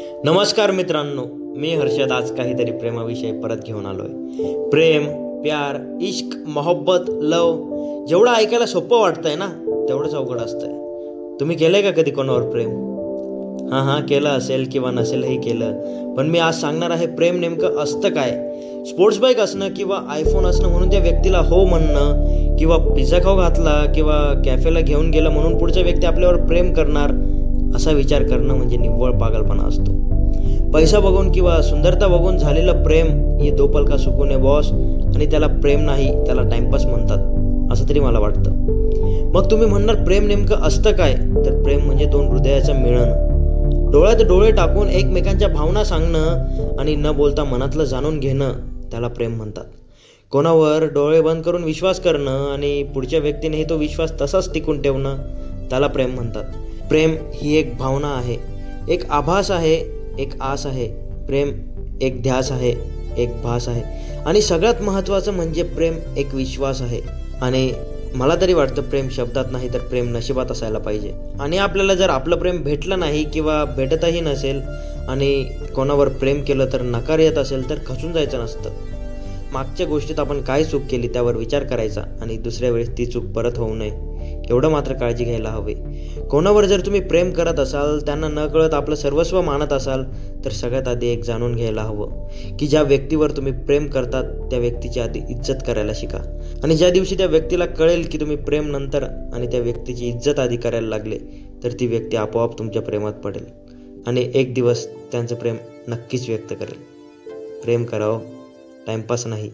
नमस्कार मित्रांनो मी हर्षद आज काहीतरी प्रेमाविषयी परत घेऊन आलोय. प्रेम प्यार इश्क मोहब्बत लव जेवढं ऐकायला सोपं वाटतंय ना तेवढंच अवघड असतंय. तुम्ही केलंय का कधी कोणावर प्रेम? हां हां केलं असेल किंवा नसेलही केलं पण मी आज सांगणार आहे प्रेम नेमकं असतं काय? स्पोर्ट्स बाईक असणं किंवा आयफोन असणं म्हणून त्या व्यक्तीला हो म्हणणं किंवा पिझ्झा खाऊ घातला किंवा कॅफेला घेऊन गेलं म्हणून पुढचा व्यक्ती आपल्यावर प्रेम करणार असा विचार करणं म्हणजे निव्वळ पागलपणा असतो. पैसा बघून किंवा सुंदरता बघून झालेलं प्रेम हे दोपल का सुकून आहे बॉस आणि त्याला प्रेम नाही त्याला टाइमपास म्हणतात असं तरी मला वाटतं. मग तुम्ही म्हणणार प्रेम नेमकं असतं काय? तर प्रेम म्हणजे दोन हृदयाचं मिळणं. डोळ्यात डोळे टाकून एकमेकांच्या भावना सांगणं आणि न बोलता मनातलं जाणून घेणं त्याला प्रेम म्हणतात. कोणावर डोळे बंद करून विश्वास करणं आणि पुढच्या व्यक्तीनेही तो विश्वास तसाच टिकून ठेवणं त्याला प्रेम म्हणतात. प्रेम ही एक भावना आहे. एक आभास आहे एक आस आहे. प्रेम एक ध्यास आहे एक भास आहे. आणि सगळ्यात महत्त्वाचं म्हणजे प्रेम एक विश्वास आहे. आणि मला तरी वाटतं प्रेम शब्दात नाही तर प्रेम नशिबात असायला पाहिजे. आणि आपल्याला जर आपलं प्रेम भेटलं नाही किंवा भेटतही नसेल आणि कोणावर प्रेम केलं तर नकार येत असेल तर खचून जायचं नसतं. मागच्या गोष्टीत आपण काय चूक केली त्यावर विचार करायचा आणि दुसऱ्या वेळेस ती चूक परत होऊ नये. एवढं मात्र काळजी घ्यायला हवे. कोणावर जर तुम्ही प्रेम करत असाल त्यांना न कळत आपलं सर्वस्व मानत असाल तर सगळ्यात आधी एक जाणून घ्यायला हवं की ज्या व्यक्तीवर तुम्ही प्रेम करतात त्या व्यक्तीची आधी इज्जत करायला शिका. आणि ज्या दिवशी त्या व्यक्तीला कळेल की तुम्ही प्रेम नंतर आणि त्या व्यक्तीची इज्जत आधी करायला लागले तर ती व्यक्ती आपोआप तुमच्या प्रेमात पडेल. आणि एक दिवस त्यांचं प्रेम नक्कीच व्यक्त करेल. प्रेम करावं टाइमपास नाही.